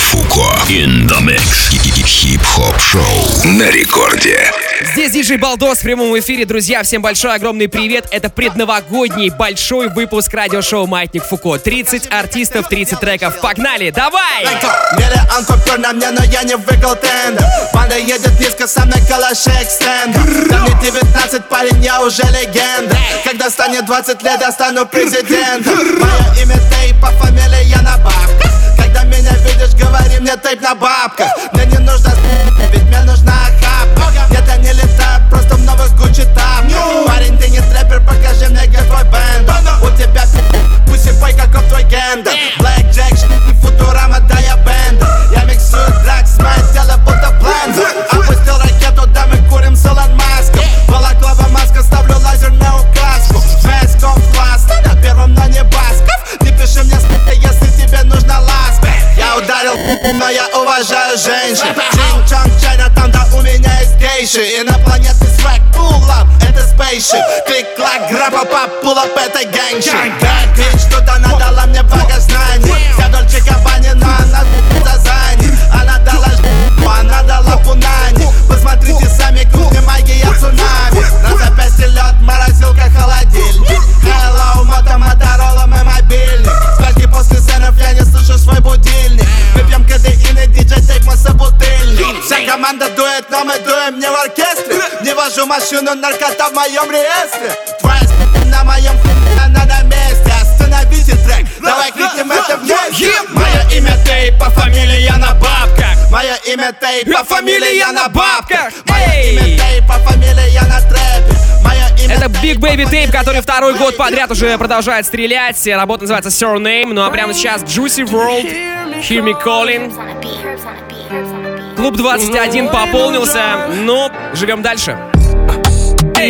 Фуко. In the mix. Хип-хоп шоу на рекорде. Здесь диджей Балдос в прямом эфире. Друзья, всем большой огромный привет. Это предновогодний большой выпуск радиошоу «Маятник Фуко». 30 артистов, 30 треков. Погнали, давай! Миллион купюр на мне, но я не выиграл тендер Банда едет низко, со мной калаши extender Да мне 19, парень, я уже легенда Когда станет 20 лет, я стану президентом Мое имя Тейп, по фамилии я на бабках Меня видишь, говори мне Тейп на бабках Мне не нужно ведь мне нужна охапка. Где-то не летает, просто в новых Гуччи тапках Парень, ты не трэпер, покажи мне, где твой бенд У тебя пусть бой, каков твой гендер. Блэк но я уважаю женщин. Чин Чонг Чайна, там да у меня есть гейши. Инопланетный свек, up, это спейшип Клик-клак, грапа, пап, up, это гангшип Bad bitch, что-то она дала мне богознание Вся Дольче Габбани, но она за зани Она дала она дала пунани. Посмотрите сами, кухня магия цунами Вся команда дует, но мы дуем не в оркестре. Не вожу машину, наркота в моем реестре. Твоя на моем она на месте. Остановите трек, давай крикнем это вместе. Мое имя Тейп, по фамилии я на бабках. Мое имя Тейп, по фамилии я на бабках. Мое имя Тейп, по фамилии я на трэпе Это Big Baby Tape, который второй год подряд уже продолжает стрелять. Работа называется Surname. Ну а прямо сейчас Juicy World, Hear Me Calling. Клуб 21 пополнился. Ну, живем дальше. Do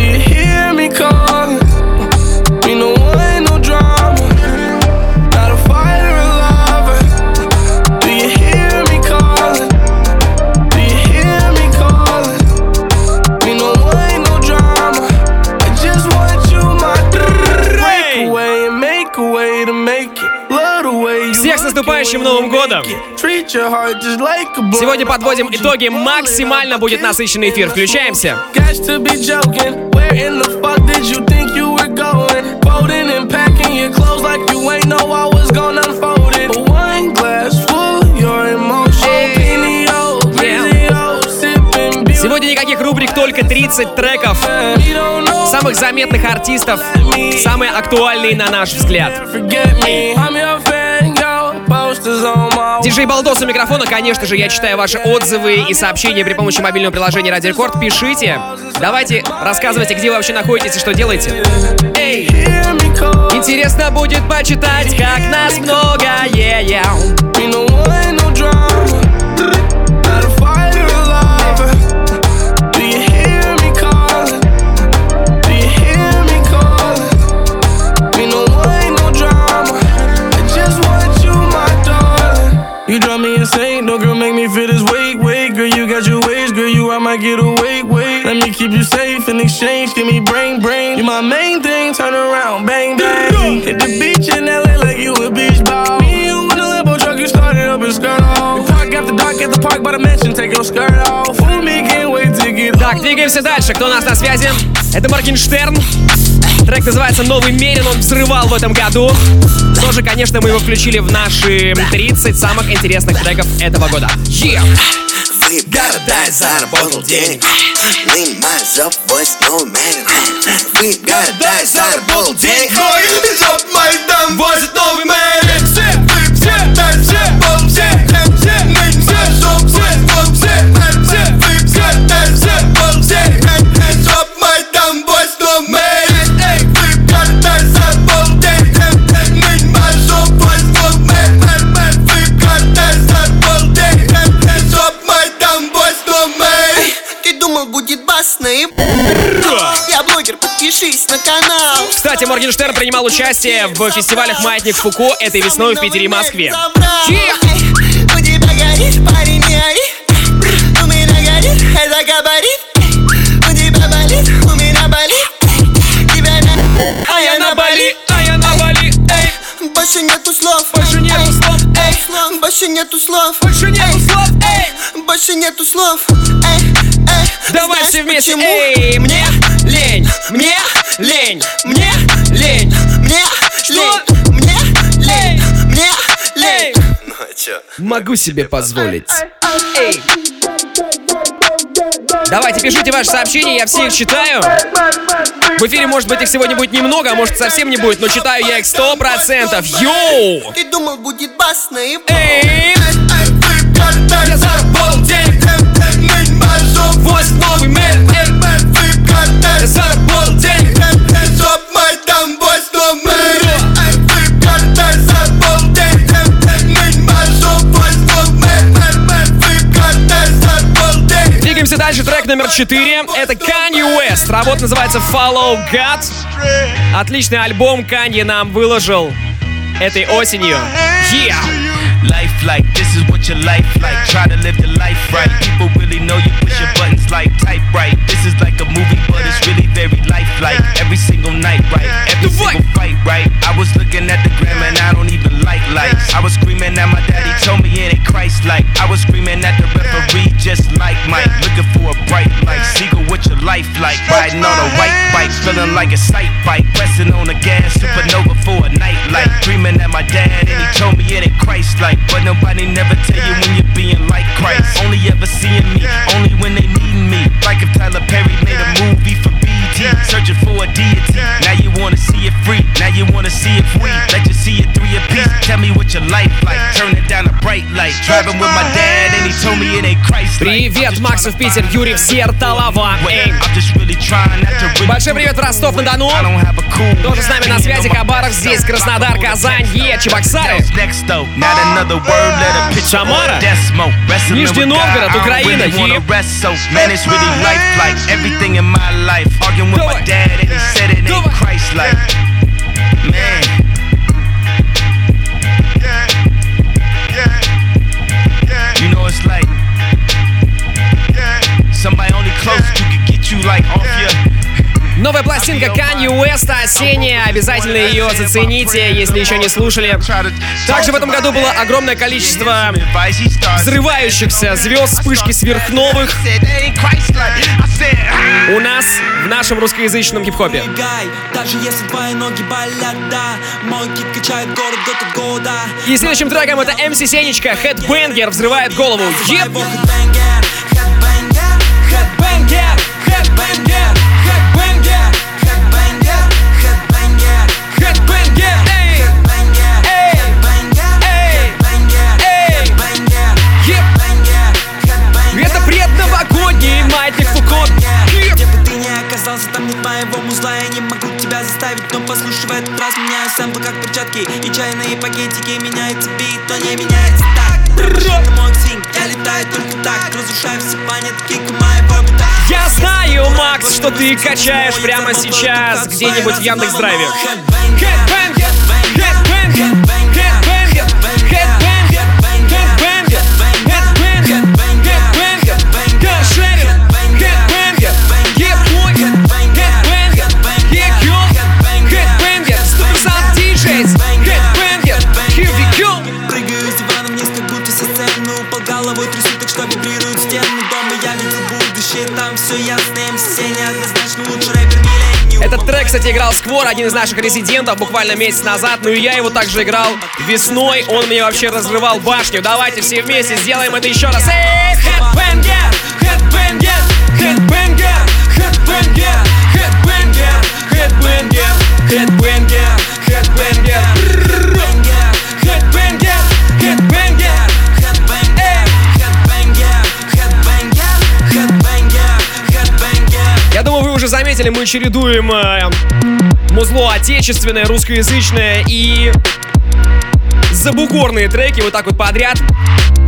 you hear me calling? Наступающим Новым годом! Сегодня подводим итоги. Максимально будет насыщенный эфир. Включаемся. Сегодня никаких рубрик, только 30 треков самых заметных артистов, самые актуальные на наш взгляд. Диджей Балдос у микрофона, конечно же, я читаю ваши отзывы и сообщения при помощи мобильного приложения Радио Рекорд. Пишите. Давайте, рассказывайте, где вы вообще находитесь и что делаете. Эй! Интересно будет почитать, как нас много, yeah-yeah. Me drive me insane, no girl, make me feel this weight, weight. Girl, you got your ways, girl, you I might get away, wait. Let me keep you safe in exchange, give me brain, brain. You my main thing, turn around, bang, bang. Hit the beach in LA like you a beach ball. Me and you in the limbo truck, you started up and skirt off. Park after dark at the park by the mansion, take your skirt off. Fool me, can't wait to get Так, двигаемся дальше. Кто у нас на связи? Это Моргенштерн. Трек называется «Новый Мерин», он взрывал в этом году. Тоже, конечно, мы его включили в наши 30 самых интересных треков этого года. Yeah! Вы города заработал денег Lean myself, voice no man Вы города заработал денег Жоп Майдан возит новый мэрик подпишись на канал. Кстати, Моргенштерн принимал участие в фестивалях «Маятник Фуко» этой весной в Питере и Москве. Yeah! У тебя горит, парень, не ори. У меня горит, это габарит. У тебя болит, у меня болит. Тебя на... А я на Бали, а я на Бали, эй! Больше нету слов. Больше нету слов, эй, Больше нету слов. Больше нету слов, эй! Больше нету слов. Эй, эй Давай все вместе, эй! Мне лень, мне лень, мне лень! Мне лень Мне лень Мне лень Ну а чё? Могу себе позволить. Эй! Давайте пишите ваши сообщения, я все их читаю. В эфире, может быть, их сегодня будет немного, а может совсем не будет, но читаю я их сто процентов. Йоу! Ты думал будет басно и Эй! Я заработал денег, номер 4 Это Kanye West Работа называется Follow God Отличный альбом Kanye нам выложил этой осенью Yeah! Life like this is what your life like. Try to live your life right. People really know you push your buttons like typewrite. This is like a movie, but it's really very lifelike. Every single night, right? Every single fight, right? I was looking at the gram and I don't even like lights. I was screaming at my daddy, told me it ain't Christ like. I was screaming at the referee, just like Mike. Looking for a bright light. Seagull, what your life like? Riding on a white bike, feeling like a sight bike. Pressing on the gas, supernova for a night light. Dreaming at my dad, and he told me it ain't Christ like. But nobody never tell you when you're being like Christ. Only ever seeing me, only when they need me like if Tyler Perry made a movie for BT, searching for a deity. Now you wanna see it free, now you wanna see it free. Let you see it through your piece. Tell me what your life like. Turning down a bright light. Driving with my dad, and he told me it ain't Christ like. Привет, Максов Питер, Юрий Сертолова. Эй! I'm just really trying not to really Большой привет, Ростов-на-Дону. I don't have a cool Тоже с нами на связи Хабаров, здесь Краснодар, Казань, Е, Чебоксары. Next though, not another word, let a picture Самара. or Desmo. Wrestling Нижний with Новгород, God, I don't Украина, really wanna Е. Chillin' with my dad and he said it ain't Christ like. Man. You know it's like somebody only close you could get you like off Новая пластинка Kanye West осенняя. Обязательно ее зацените, если еще не слушали. Также в этом году было огромное количество взрывающихся звезд, вспышки сверхновых у нас в нашем русскоязычном хип-хопе. И следующим треком это MC Сенечка, Headbanger, взрывает голову. Еп! Его хедбэнгер, моего музла Я не могу тебя заставить, но послушай в этот раз Меняю сэмплы как перчатки. И чайные пакетики Меняется бит, но не меняется так. Я летаю только так Разрушаю все планеты, кик моего бита Я знаю, Макс, что ты качаешь прямо сейчас где-нибудь в Яндекс.Драйве. Headbanger, Этот трек, кстати, играл Сквор, один из наших резидентов, буквально месяц назад. Ну и я его также играл весной. Он мне вообще разрывал башню. Давайте все вместе сделаем это еще раз. Эй, headbanger, headbanger, headbanger, headbanger, headbanger, заметили, мы чередуем э, музло отечественное, русскоязычное и забугорные треки вот так вот подряд.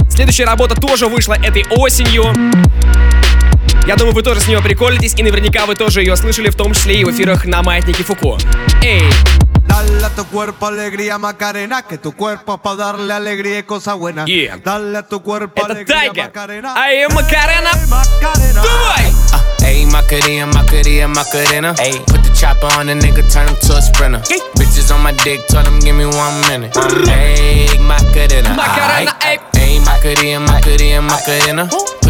Следующая работа тоже вышла этой осенью. Я думаю, вы тоже с нее приколитесь, и наверняка вы тоже ее слышали, в том числе и в эфирах на Маятнике Фуко. Эй! Dale a tu cuerpo alegría, Macarena, que tu cuerpo es para darle alegría y cosas buenas. Yeah. Dale a tu cuerpo It's alegría, Macarena. Ay Macarena. Hey, Macarena. Uh, Macarena, Macarena, Macarena. Hey, put the chopper on the nigga, turn him to a sprinter. Bitches on my dick, tell them give me one minute. hey, Macarena. Macarena, ah, hey. Macarena, Macarena, Macarena.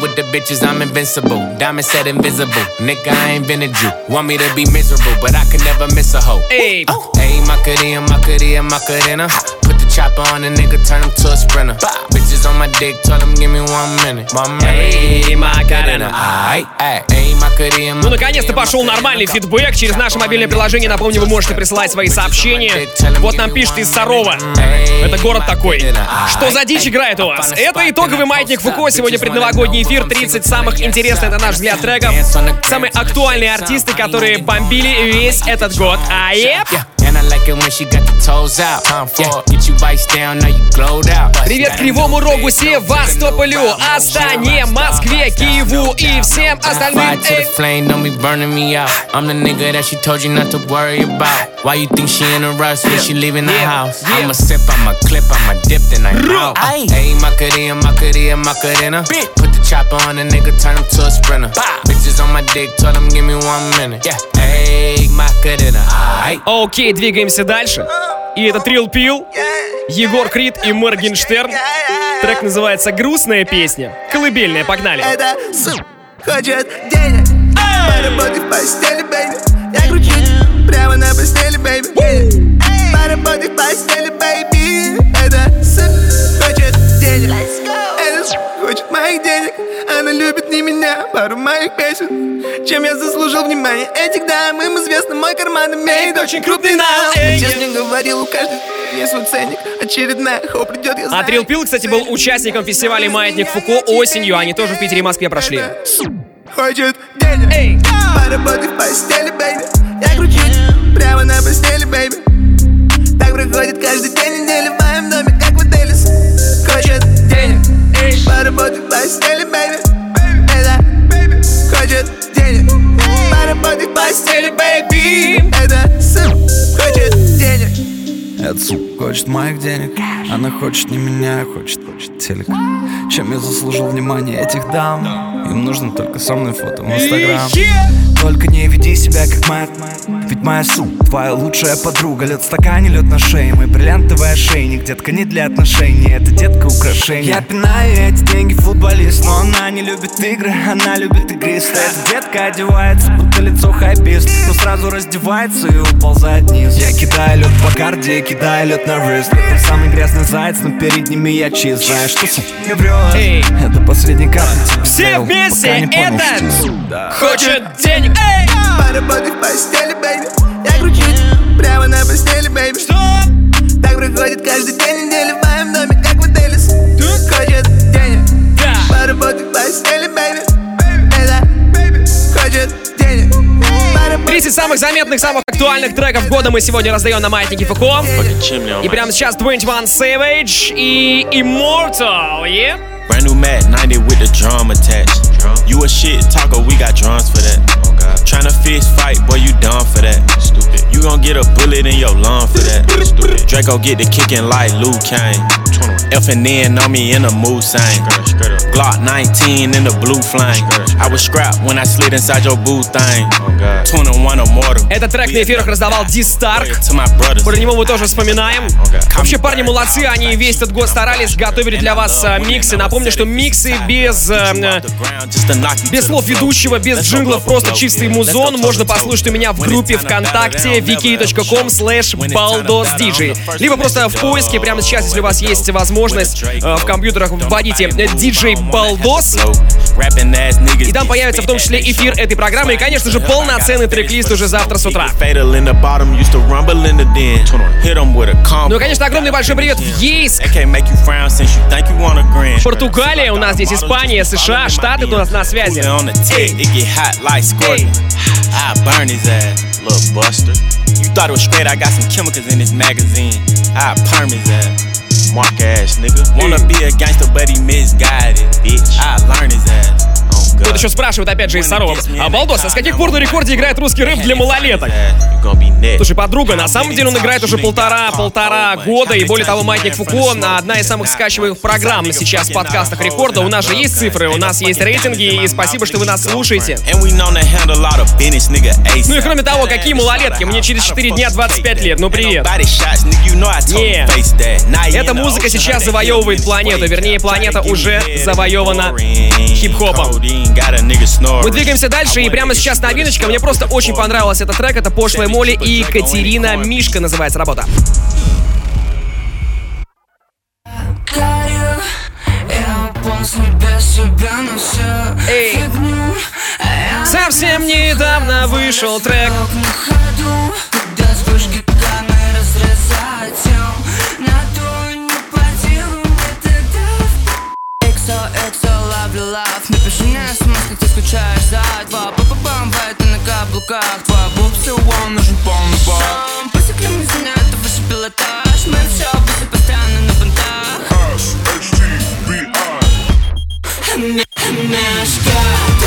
with the bitches, I'm invincible. Diamond said invisible. Nigga, I ain't been a Jew. Want me to be miserable, but I can never miss a hoe. Hey, Macarena, Macarena, Macarena. Put the chopper on a nigga, turn him to a sprinter. Bitches on my dick, tell them give me one minute. One minute. Aight, aight. Hey, Macarena. Ну, наконец-то пошел нормальный фидбэк. Через наше мобильное приложение, напомню, вы можете присылать свои сообщения. Вот нам пишет из Сарова. Это город такой. Что за дичь играет у вас? Это итоговый маятник Фуко. Сегодня предновогодний эфир. 30 самых интересных, на наш взгляд, треков. Самые актуальные артисты, которые бомбили весь этот год. А еп! And I like it when she got the toes out. Yeah, get you vice down, now you glowed out. Привет Кривому Рогу, Севастополю, Астане, Москве, Киеву и всем Fire остальным. to the Эй, flame, don't be burning me out. I'm the nigga that she told you not to worry about. Why you think she in a rush when she leaving the Yeah, house? yeah. I'ma sip, I'ma clip, I'ma dip, then I out. Hey, Macarena, Macarena, Macarena. Put the chopper on a nigga, turn him to a sprinter. Bitches on my dick, tell them give me one minute. Yeah, hey, Macarena. Окей, двигаемся дальше. И это Трил Пил, Егор Крид и Моргенштерн. Трек называется «Грустная песня». Колыбельная, погнали. Это су хочет денег Поработай в постели, baby Я кручусь прямо на постели, baby Поработай в постели, baby Это хочет моих денег. Она любит не меня, пару моих песен. Чем я заслужил внимание этих дам? Им известно, мой карман имеет очень крупный налог Честно говорил, у каждого есть свой ценник. Очередная хоп придет, я знаю Трил Пил, кстати, был участником фестиваля «Маятник Фуко» осенью. Они тоже в Питере и Москве прошли. Хочет денег. Эй! Поработай в постели, baby. Я кручусь прямо на постели, baby. Так проходит каждый день недели в моем доме, Поработай в постели, baby Это хочет денег Поработай в постели, baby Это сын хочет денег Сука хочет моих денег Она хочет не меня, хочет, хочет телек. Чем я заслужил внимание этих дам? Им нужно только со мной фото в инстаграм. Только не веди себя как Мэтт Ведь моя су, твоя лучшая подруга Лед в стакане, лед на шее. Мой бриллиантовый ошейник Детка не для отношений, это детка украшение Я пинаю эти деньги футболист Но она не любит игры, она любит игристы. Эта детка одевается, будто лицо хайпист Но сразу раздевается и уползает вниз. Я кидаю лед по карде, кидаю лед на рыст Это самый грязный заяц, но перед ними я чист Знаешь, что сука не врет Эй! Это последний тебе Все сделал, вместе, это. Хочет денег. Эй! Поработай в постели, baby Я кручусь прямо на постели, baby Что? Так проходит каждый день недели в моем доме, как в отеле Хочет денег Да. Поработай в постели, 10 самых заметных, самых актуальных треков года мы сегодня раздаем на маятнике Фуко. И прямо сейчас 21 Savage и Immortal, yeah? Brand new Mac 90 with the drum attached. Drum. You a shit talker, we got drums for that. Oh God. Tryna fist fight, boy, you dumb for that. Stupid. You gon' get a bullet in your lung for that. Stupid. Draco get the kicking like Liu Kang. F and N on me in a mood sang. Glock 19 in the blue flame. I was scrapped when I slid inside your boo thing. 21 immortal. Этот трек на эфирах раздавал Ди Старк. Про него мы тоже вспоминаем. Вообще, парни молодцы, они весь этот год старались, готовили для вас э, миксы. Напомню, что миксы без, э, э, без слов ведущего, без джинглов, просто чистый музон можно послушать у меня в группе ВКонтакте vk.com slash baldosdj. Либо просто в поиске прямо сейчас, если у вас есть возможность, э, в компьютерах вводите DJ Baldos, и там появится в том числе эфир этой программы и, конечно же, полноценный трек-лист уже завтра с утра. Ну и, конечно, огромный большой привет в Ейск. Португалия, у нас здесь Испания, США, Штаты у нас на связи. Thought it was straight, I got some chemicals in this magazine. I perm his ass. Mark ass nigga. Wanna be a gangster, but he misguided, bitch. I learn his ass. Вот еще спрашивают опять же из Сарова. А Балдос, а с каких пор на рекорде играет русский рэп для малолеток? Слушай, подруга, на самом деле он играет уже полтора-полтора года, и более того, Маятник Фуко — одна из самых скачиваемых программ сейчас в подкастах рекорда. У нас же есть цифры, у нас есть рейтинги, и спасибо, что вы нас слушаете. Ну и кроме того, какие малолетки? Мне через 4 дня 25 лет, ну привет. Не, эта музыка сейчас завоевывает планету, вернее, планета уже завоевана хип-хопом. Мы двигаемся дальше, и прямо сейчас новиночка. Мне просто очень понравился этот трек. Это Пошлая Молли и Екатерина Мишка называется работа. Эй! Совсем недавно вышел трек. Мне смс, ты скучаешь за два Папа бомбает на каблуках Твой бубсы, он нужен полный бак Посекли мы за это выше пилотаж Мы все будто постоянно на понтах Мешка, ты меня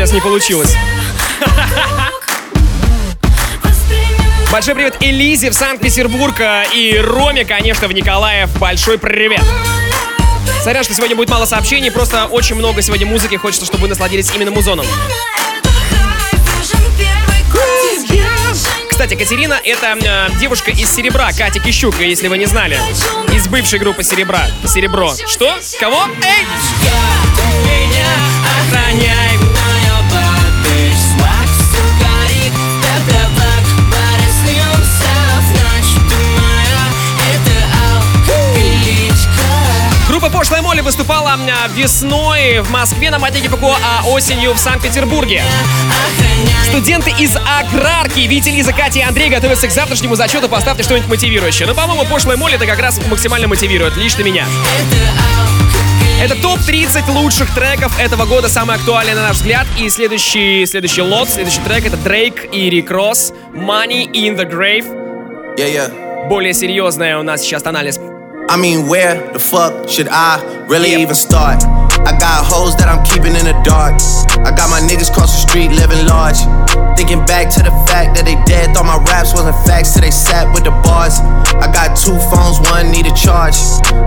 Сейчас не получилось. Большой привет Элизе в Санкт-Петербург э, и Роме, конечно, в Николаев. Большой привет. Сорян, что сегодня будет мало сообщений, просто очень много сегодня музыки. Хочется, чтобы вы насладились именно музоном. Кстати, Катерина — это э, девушка из Серебра, Катя Кищук, если вы не знали. Из бывшей группы Серебра. Серебро. Что? Кого? Эй! Охраняй, но Группа Пошлая Молли выступала э, весной в Москве на Матике Фуко, а осенью в Санкт-Петербурге. Студенты из аграрки Витя, Лиза, Катя и Андрей готовятся к завтрашнему зачету. Поставьте что-нибудь мотивирующее. Ну, по-моему, Пошлая Молли это как раз максимально мотивирует. Лично меня. Это топ-30 лучших треков этого года, самый актуальный на наш взгляд. И следующий, следующий лот, следующий трек это Дрейк и Рик Росс «Money in the Grave». Yeah, yeah. Более серьезная у нас сейчас анализ. I mean, where the fuck should I really even start? I got hoes that I'm keeping in the dark. I got my niggas cross the street living large. Thinking back to the fact that they dead, thought my raps wasn't facts till they sat with the bars. I got two phones, one need a charge.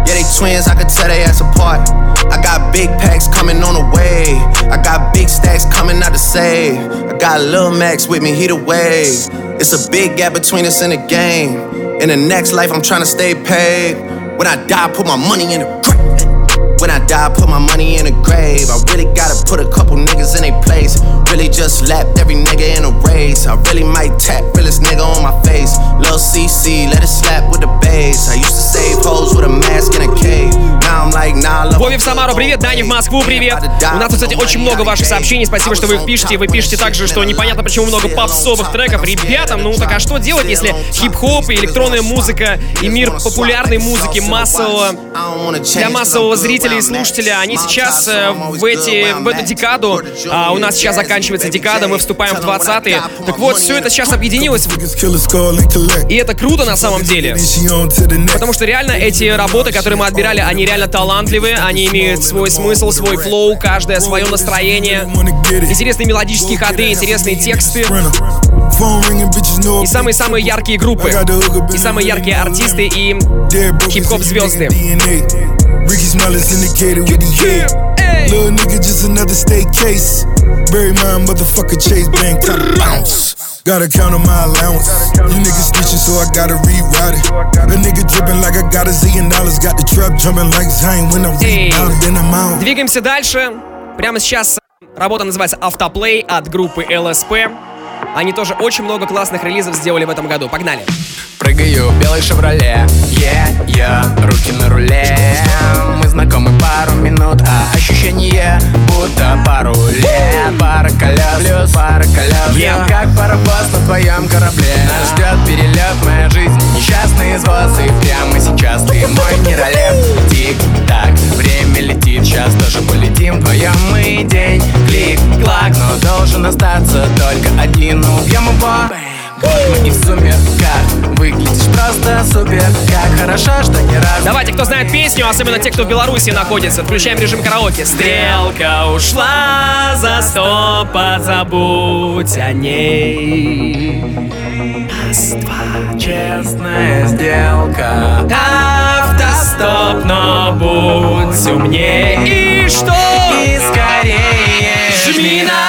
Yeah, they twins, I could tell they ass apart. I got big packs coming on the way. I got big stacks coming out to save. I got Lil Max with me, he the wave. It's a big gap between us in the game. In the next life, I'm trying to stay paid. When I die, put my money in the grave. When I die, put my money in the grave. I really gotta put a couple niggas in their place. Really just lapped every nigga in a race. I really might tap realest nigga on my face. Lil CC, let it slap with the bass. I used to save hoes with a mask in a cave. Now I'm like, nah, love. Вове в Самару привет, Дани в Москву привет. У нас, кстати, очень много ваших сообщений. Спасибо, что вы их пишете. Вы пишете также, что непонятно, почему много попсовых треков. Ребята, ну так а что делать, если хип-хоп и электронная музыка и мир популярной музыки массового для массового зрителя и слушателя, они сейчас э, в, эти, в эту декаду, а у нас сейчас заканчивается декада, мы вступаем в 20-е. Так вот, все это сейчас объединилось. И это круто на самом деле. Потому что реально эти работы, которые мы отбирали, они реально талантливые, они имеют свой смысл, свой флоу, каждое свое настроение, интересные мелодические ходы, интересные тексты. И самые-самые яркие группы, и самые яркие артисты и хип-хоп звезды. Ricky Smile is indicated with the yeah. Little nigga, just another state case. Bury my motherfucker Chase Bank, time to bounce. Gotta count on my allowance. You niggas snitching, so I gotta rewrite it. A nigga dripping like I got a zillion dollars. Got the trap jumping like Zayn when I'm rebounding, then I'm out. Двигаемся дальше. Прямо сейчас работа называется Автоплей от группы LSP. Они тоже очень много классных релизов сделали в этом году. Погнали! Прыгаю в белый шевроле yeah, yeah, руки на руле. Мы знакомы пару минут, а ощущение будто пару лет. Пара колес, плюс пара колес yeah. Как паровоз на твоем корабле. Нас ждет перелет, моя жизнь Несчастный извоз И прямо сейчас ты мой миролет Тик-так, время летит Сейчас тоже полетим. Вдвоем мы день Клик-клак, но должен остаться только один Убьем его мы и в сумерках Выглядишь просто супер Как хорошо, что не раз. Давайте, кто знает песню, особенно те, кто в Беларуси находится, включаем режим караоке. Стрелка ушла за сто, позабудь о ней. Раз, два, Честная сделка Автостоп, но будь умнее И что? И скорее Жми на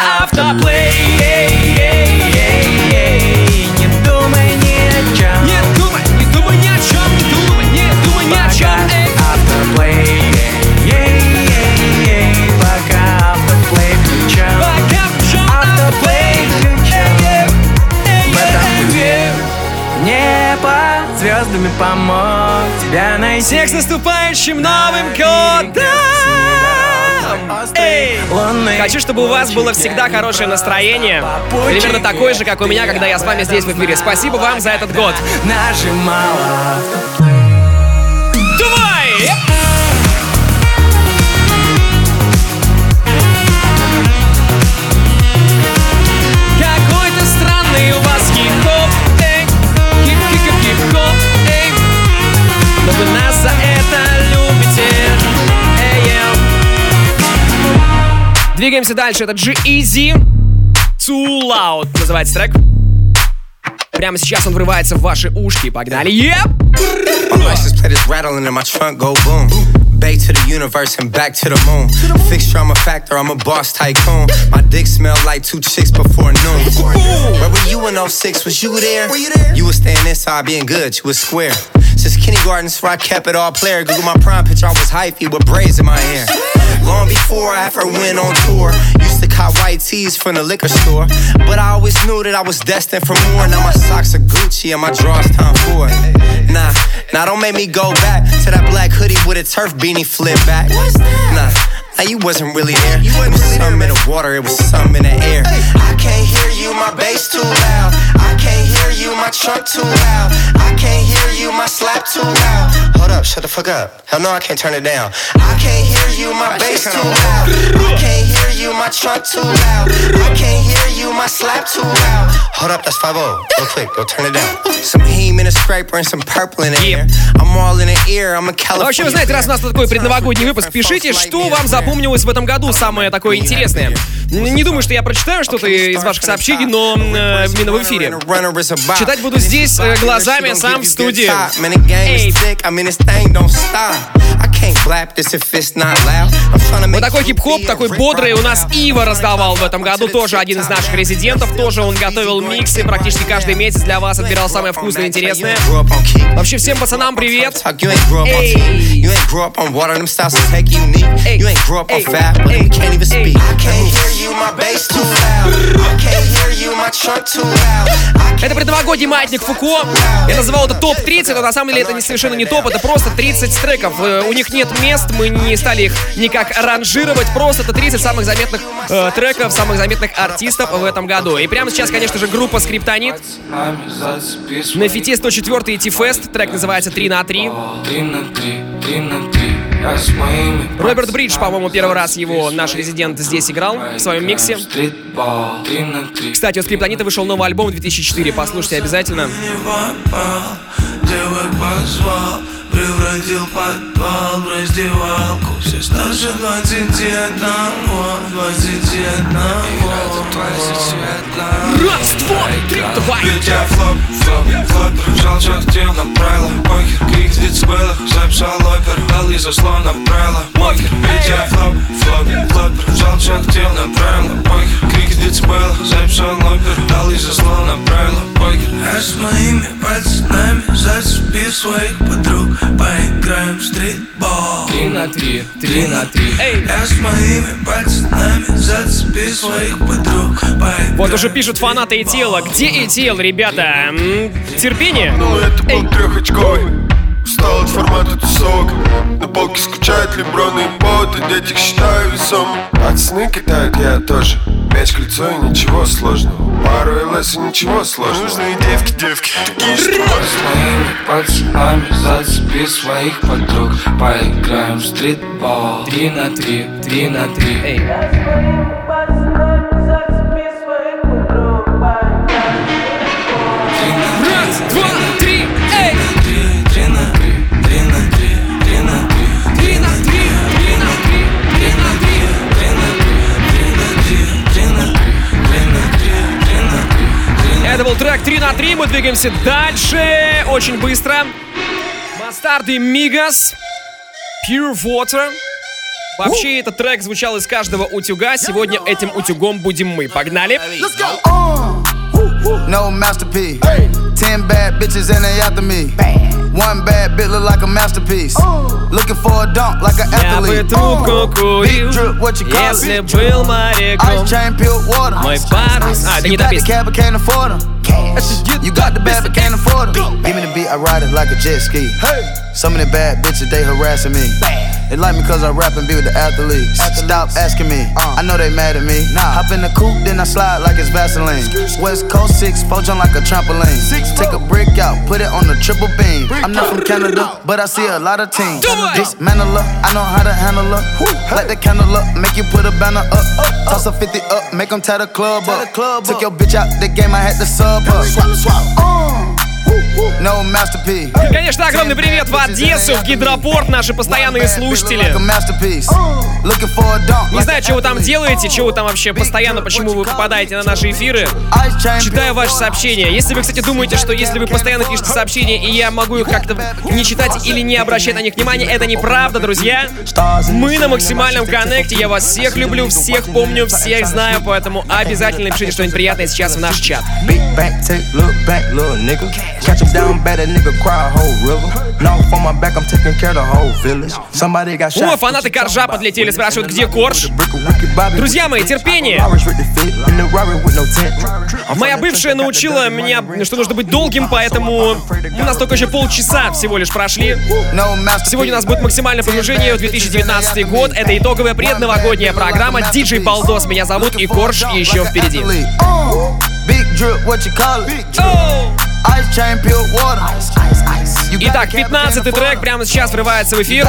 звездами помог тебя найти Всех с наступающим Новым Годом! Эй! Хочу, чтобы у вас было всегда хорошее настроение. Примерно такое же, как у меня, когда я с вами здесь в эфире. Спасибо вам за этот год. Нажимала Двигаемся дальше, это G-Eazy. Too Loud называется трек. Прямо сейчас он врывается в ваши ушки. Погнали. Yep! My license plate is rattling and my trunk go boom. Bay to the universe and back to the moon. Fixture, I'm a factor, I'm a boss tycoon. My dick smell like two chicks before noon. Where were you in 06? Was you there? Were You there? You was staying inside being good, you was square. Since kindergarten, so I kept it all player. Google my prime picture, I was hyphy with braids in my hair. Long before I ever went on tour, used cop white tees from the liquor store. But I always knew that I was destined for more. Now my socks are Gucci and my drawers time for it. Nah, now don't make me go back to that black hoodie with a turf beanie flip back. Nah. Now you wasn't really there. You wasn't really something in the water, it was something in the air. I can't hear you, my bass too loud. I can't hear you, my trunk too loud. I can't hear you, my slap too loud. Hold up, shut the fuck up. Hell no, I can't turn it down. I can't hear you, my bass too loud. I can't hear you, my trunk too loud. I can't hear you, my slap too loud. Hold up, that's 5 Real quick, go turn it down. Some heme in a scraper and some purple in air. I'm all in the ear, I'm a Ну, California. вообще, вы знаете, раз у нас такой предновогодний выпуск, пишите, что вам запомнилось в этом году самое такое интересное. Не думаю, что я прочитаю что-то из ваших сообщений, но э, именно в эфире. Читать буду здесь э, глазами сам в студии. Эй, вот такой хип-хоп, такой бодрый у нас Ива раздавал в этом году, тоже один из наших резидентов, тоже он готовил миксы практически каждый месяц для вас, отбирал самое вкусное и интересное. Вообще всем пацанам привет. I Это предновогодний маятник Фуко. Я называл это топ-30, но на самом деле это не совершенно не топ, это просто 30 треков. Э, У них нет мест, мы не стали их никак ранжировать, просто это 30 самых заметных э, треков, самых заметных артистов в этом году. И прямо сейчас, конечно же, группа Скриптонит. На фите 104 и T-Fest, трек называется 3 на 3. Роберт Бридж, по-моему, первый раз его наш резидент здесь играл в своем миксе. Кстати, у Скриптонита вышел новый альбом в 2004, послушайте обязательно. Превратил подвал в раздевалку. Все старше 21, вот 21 Раз, два, три, давай! Летя флоп, флоп, флоп Жал шахтел направила Похер, крик в дисплеях Записал опер, дал и заслон направила Похер, летя флоп, флоп, флоп Жал шахтел направила Похер, крик в дисплеях Записал опер, дал и заслон направила Похер А с моими пацанами Зацепи своих подруг Поиграем в стритбол Три на три, три на три. Я с моими пацанами Зацепи своих подруг Вот уже пишут фанаты и тела. Где и тел, ребята? Терпение? Ну, это был трехочковый Устал от формата тусовок На полке скучают леброны и боты Дети их считаю весом. От сны кидают я тоже. Мяч, кольцо и ничего сложного. Пару ЛС и ничего сложного. Нужные девки, девки. Такие, что Своими пацанами зацепи своих подруг. Поиграем в стритбол. Три на три, три на три. Раз, был трек 3 на 3. Мы двигаемся дальше. Очень быстро. Бастард и Мигас. Pure Water. Вообще, этот трек звучал из каждого утюга. Сегодня этим утюгом будем мы. Погнали. No masterpiece. Ten bad bitches and they after me. One bad bitch look like a masterpiece. Looking for a dunk like an Я бы athlete. трубку Big курил, drip, what you call если it? был моряком. Ice chain, pure water. Мой парус... А, это не You та got the песня. cab, but can't afford 'em. You got the bad, but can't afford 'em. Give me the beat, I ride it like a jet ski. Some of the bad bitches, they harassing me. They like me cause I rap and be with the athletes. Stop asking me, I know they mad at me. Hop in the coupe, then I slide like it's Vaseline. West Coast 6, four jump like a trampoline. Take a brick out, put it on the triple beam. I'm not from Canada, but I see a lot of teams. Dismantle her, I know how to handle her. Light the candle up, make you put a banner up. Toss a 50 up, make them tie the club up. Took your bitch out the game, I had to sub her. Uh. No masterpiece. Конечно, огромный привет в Одессу, в Гидропорт, наши постоянные слушатели. Не знаю, что вы там делаете, что вы там вообще постоянно, почему вы попадаете на наши эфиры. Читаю ваши сообщения. Если вы, кстати, думаете, что если вы постоянно пишете сообщения, и я могу их как-то не читать или не обращать на них внимания, это неправда, друзья. Мы на максимальном коннекте, я вас всех люблю, всех помню, всех знаю, поэтому обязательно пишите что-нибудь приятное сейчас в наш чат. Catch him down bad, that nigga cry a whole river. Now on my back, I'm taking care of the whole village. Somebody got shot. О, фанаты Коржа подлетели, спрашивают, где Корж. Друзья мои, терпение. Моя бывшая научила меня, что нужно быть долгим, поэтому у нас только еще полчаса всего лишь прошли. Сегодня у нас будет максимальное погружение в 2019 год. Это итоговая предновогодняя программа. Диджей Балдос меня зовут и Корж еще впереди. Big drip, what you call it? Итак, the cab, but can't 15 трек прямо сейчас врывается в эфир.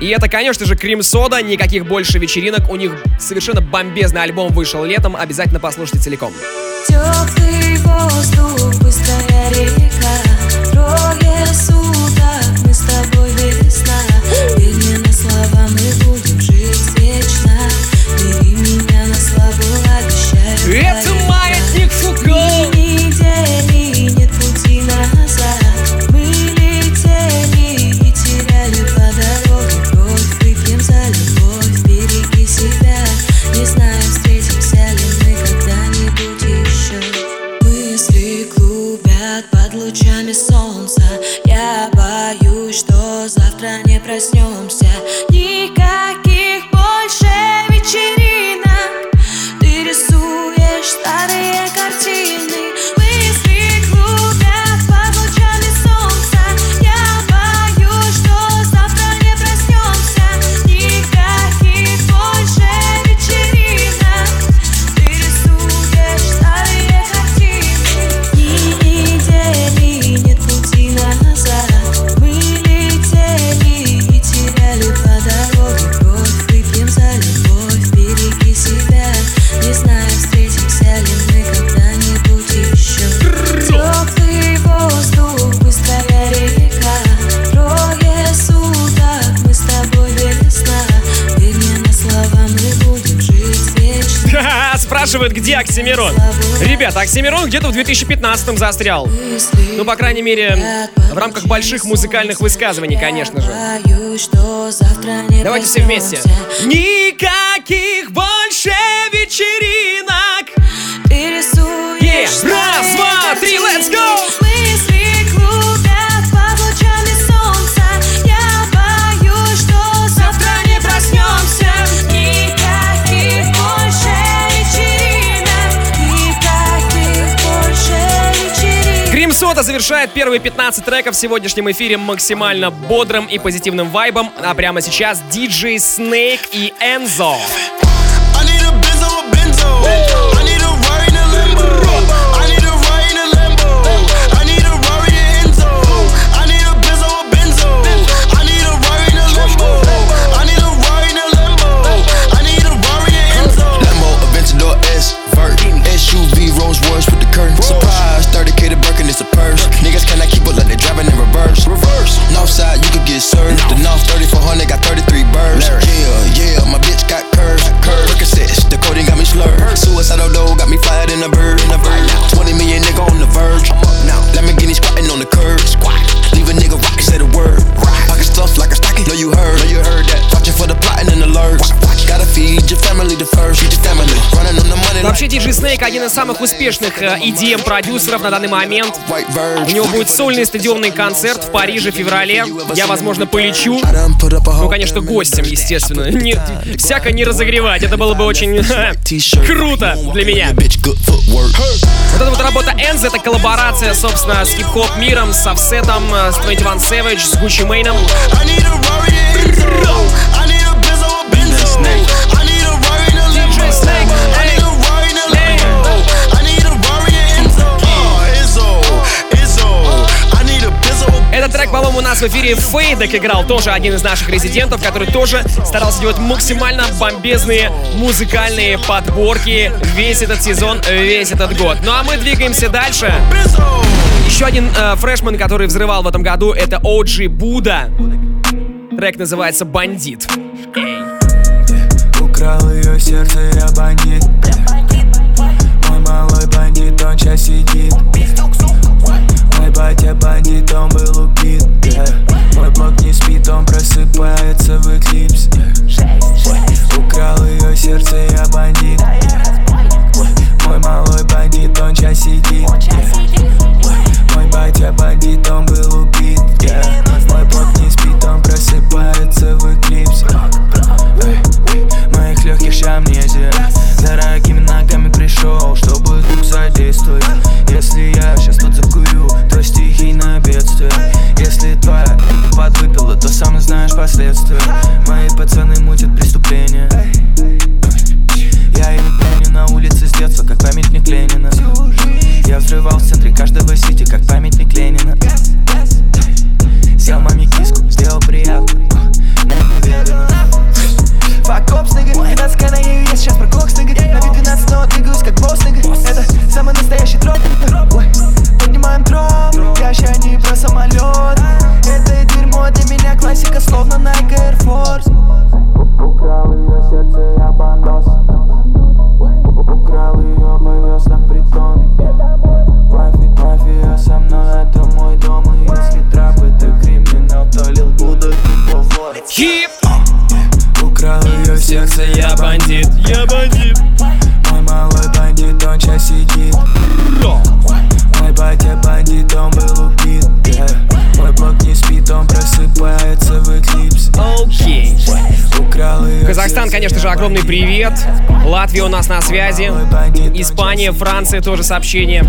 И это, конечно же, Крим Сода, никаких больше вечеринок. У них совершенно бомбезный альбом вышел летом. Обязательно послушайте целиком. Теплый воздух, быстрая река Трое суток, Оксимирон где-то в 2015-м застрял. Ну, по крайней мере, в рамках больших музыкальных высказываний, конечно же. Не Давайте все вместе. проснемся. Миннесота завершает первые 15 треков в сегодняшнем эфире максимально бодрым и позитивным вайбом. А прямо сейчас DJ Snake и Enzo. I need a Benzo, a Benzo. Reverse. Reverse. Northside, you could get served. The North 3400 got 33 birds. Yeah, yeah, my bitch got curves. Percocets, the coding got me slurred. Suicidal dough got me fired in a bird. In a bird. 20 million nigga on the verge. I'm up now. Lamborghini squatting on the curb. Squat. Leave a nigga rock, say the word. Pocket stuff like a stocking. Know you heard. Know you heard that. Watching for the plotting and the lurks. Gotta feed your family the first. Feed your family. Running on the money. Вообще, DJ Snake один из самых успешных э, EDM-продюсеров на данный момент. У него будет сольный стадионный концерт в Париже в феврале. Я, возможно, полечу. Ну, конечно, гостем, естественно. Не, всяко не разогревать. Это было бы очень круто для меня. Вот эта вот работа Энз, это коллаборация, собственно, с хип-хоп миром, с Офсетом, э, с 21 Savage, с Гуччи Мейном. I need a Rari and Enzo. I need a Benzo, a Benzo. I need a ride in a Lambo. I need a ride in a Lambo. I need a Rari and Enzo. Enzo, Enzo. I need a Benzo, a Этот трек, по-моему, у нас в эфире Фейдек играл, тоже один из наших резидентов, который тоже старался делать максимально бомбезные музыкальные подборки весь этот сезон, весь этот год. Ну а мы двигаемся дальше. Еще один э, фрешман, который взрывал в этом году, это OG Буда. Трек называется «Бандит». Украл ее сердце, я бандит Мой малой бандит, он сейчас сидит связи. Испания, Франция тоже сообщение.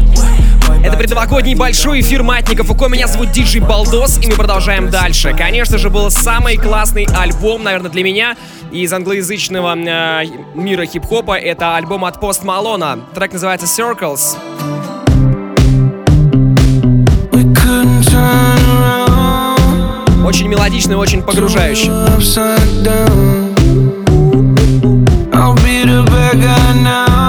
Это предновогодний большой эфир Матников УКО. Меня зовут Диджей Балдос, и мы продолжаем дальше. Конечно же, был самый классный альбом, наверное, для меня из англоязычного э, мира хип-хопа. Это альбом от Пост Малона. Трек называется Circles. Очень мелодичный, очень погружающий. upside down. I'll be the gonna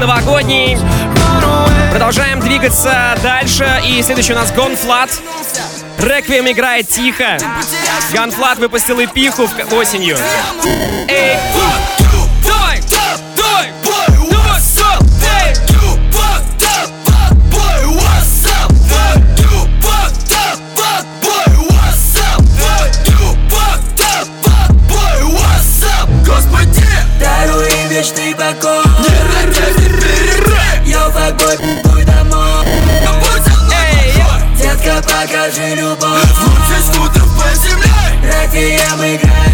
Предновогодний. Продолжаем двигаться дальше. И следующий у нас Ганфлат. Реквием играет тихо. Ганфлат выпустил EP ху осенью. Эй, Покажи любовь. Лучше скутер по земле. Реквием играет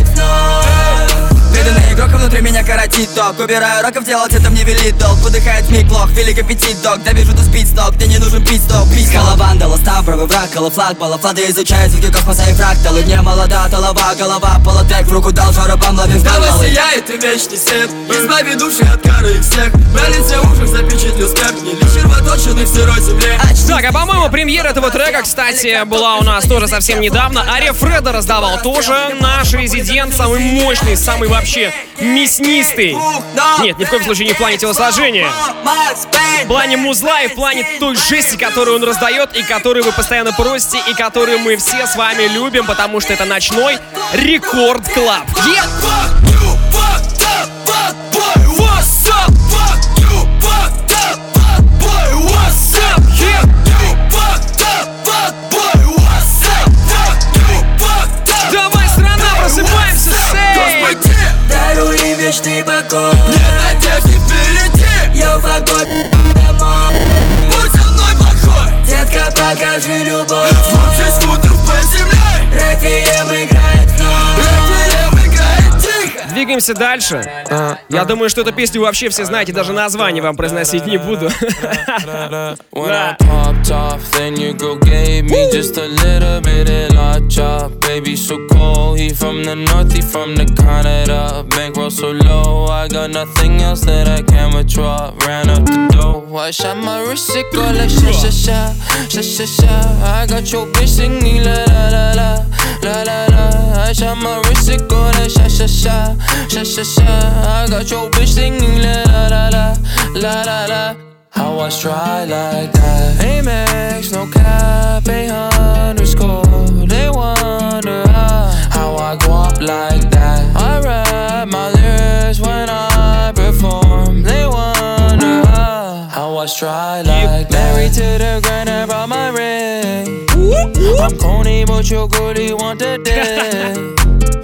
внутри меня коротит ток Убираю роков, делать это мне велит долг. Выдыхает миг плох, велик аппетит дог Довижу до спидсток, мне не нужен пит-стоп Пискала вандала, став правый враг Колофлаг, балафлады изучают звуки космоса и фракталы. Не молода, толова, голова, полотек В руку дал жорабам, ловим каналы сияет и вечный свет. Избави души от кары их всех. На лице ужас запечатлю смерть Не лишь червоточины в сырой земле. Так, а по-моему, премьера этого трека, кстати, была у нас тоже совсем недавно. Ария Фреда раздавал тоже. Наш резидент, самый мощный, самый вообще мяснистый. Нет, ни в коем случае не в плане телосложения. В плане музла и в плане той жести, которую он раздает, и которую вы постоянно просите, и которую мы все с вами любим, потому что это ночной рекорд клаб. Вечный покой не надежде впереди. Йоу, факбой, домой Будь со мной плохой. Детка, покажи любовь. Лучше скутер по Двигаемся дальше. Я думаю, что эту песню вообще все знаете, даже название вам произносить не буду. When I popped off, then your girl gave me just a little bit of la chop. Baby, so cold. He from the north, he from the Canada. Bankroll so low, I got nothing else that I can withdraw. Ran up the dough. I shot my wrist, it go like sha sha sha, sha sha sha. I got your bitch singing la la la la, la la. How I try like that? Amex, no cap, a underscore. They wonder how, how I go up like that. I rap my lyrics when I perform. They wonder how, how I try like that. Married to the grind, I brought my ring. I'm corny, but your goodie want the dick.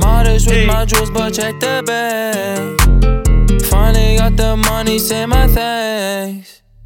Modest with my jewels, but check the bag. Finally got the money, say my thanks.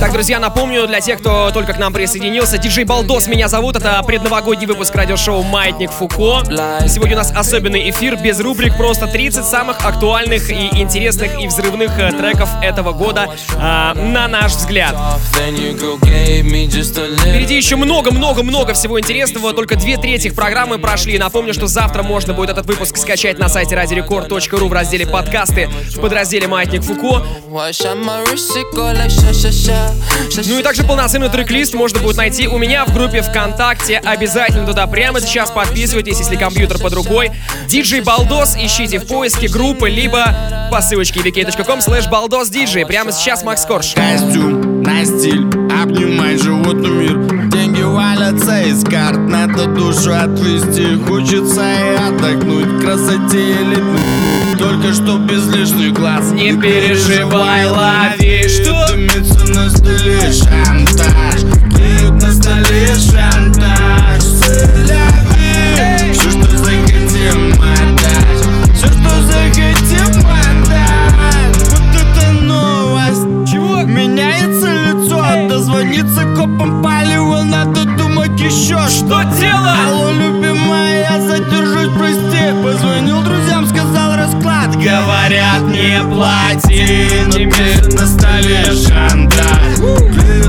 Так, друзья, напомню для тех, кто только к нам присоединился, диджей Балдос меня зовут, это предновогодний выпуск радиошоу «Маятник Фуко». Сегодня у нас особенный эфир без рубрик, просто 30 самых актуальных и интересных и взрывных э, треков этого года, а, на наш взгляд. Впереди еще много-много-много всего интересного, только две трети программы прошли. Напомню, что завтра можно будет этот выпуск скачать на сайте радиорекорд.ру в разделе «Подкасты» в подразделе «Маятник Фуко». Ну и также полноценный трек-лист можно будет найти у меня в группе ВКонтакте. Обязательно туда прямо сейчас подписывайтесь, если компьютер под рукой. Диджей Балдос ищите в поиске группы, либо по ссылочке vk.com slash balдосдиджей. Прямо сейчас Макс Корж. Костюм на стиль, обнимай животный мир Валятся из карт, надо душу отвести Хочется и отдохнуть, красоте элитной Только что без лишних глаз. Не переживай, лови, что? Дымится на столе шантаж. Клеют на столе шантаж. Соляви Все, что захотим отдать. Все, что захотим отдать. Вот это новость. Чего? Меняется лицо, дозвониться Надо думать еще Что делать? Алло, любимая, я задержусь, прости. Позвонил друзьям, сказал расклад, говорят не плати Теперь на столе шантаж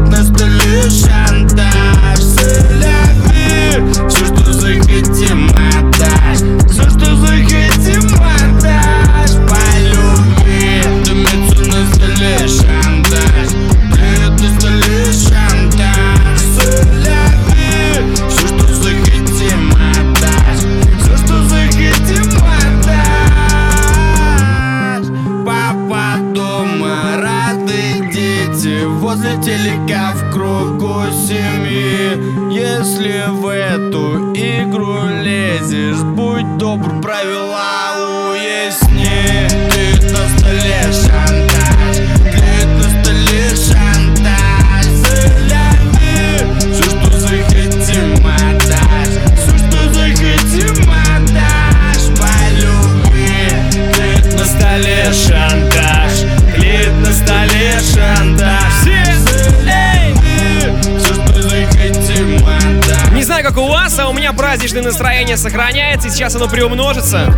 лезешь Будь добр, правила уясни праздничное настроение сохраняется, и сейчас оно приумножится.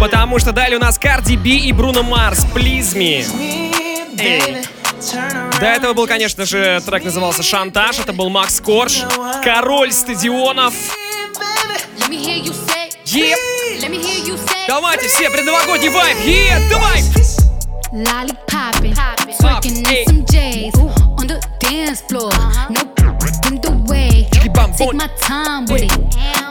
Потому что далее у нас Cardi B и Бруно Марс, Please Me. Эй. До этого был, конечно же, трек назывался «Шантаж», это был Макс Корж, король стадионов. Еп. Давайте все, предновогодний вайб, еп, давай! Lolly popping, twerking in some J's on the dance floor. No in the way. Take my time with it.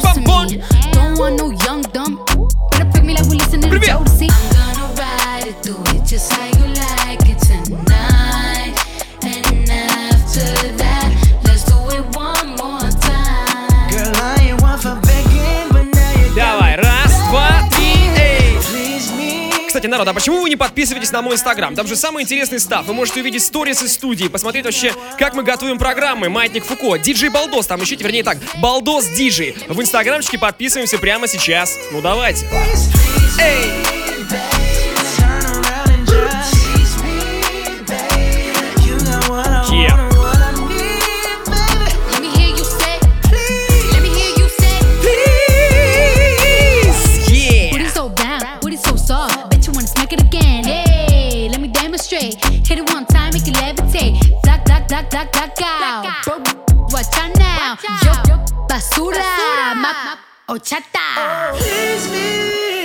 Bring you close. Don't want no young dumb. Better pick me like we listening to Jodeci. I'm gonna ride it, do it just like народ, а почему вы не подписываетесь на мой инстаграм? Там же самый интересный став. Вы можете увидеть сторис из студии, посмотреть вообще, как мы готовим программы. Маятник Фуко, диджей Балдос, там ищите, вернее так, Балдос Диджей. В инстаграмчике подписываемся прямо сейчас. Ну давайте. Эй! Hit it one time, make it levitate. Black, black, black, black, black out. Bro, watch out now. Yo, basura, ma, ochata. Oh. Please me,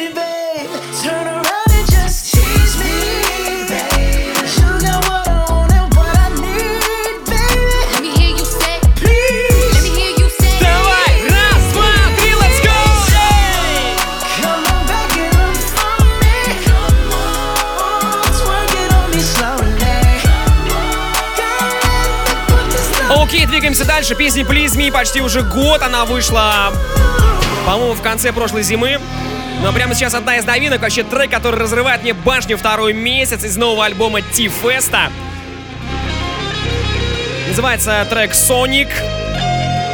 двигаемся дальше. Песня Please Me почти уже год. Она вышла, по-моему, в конце прошлой зимы. Но прямо сейчас одна из новинок, вообще трек, который разрывает мне башню второй месяц из нового альбома T-Festa. Называется трек Sonic.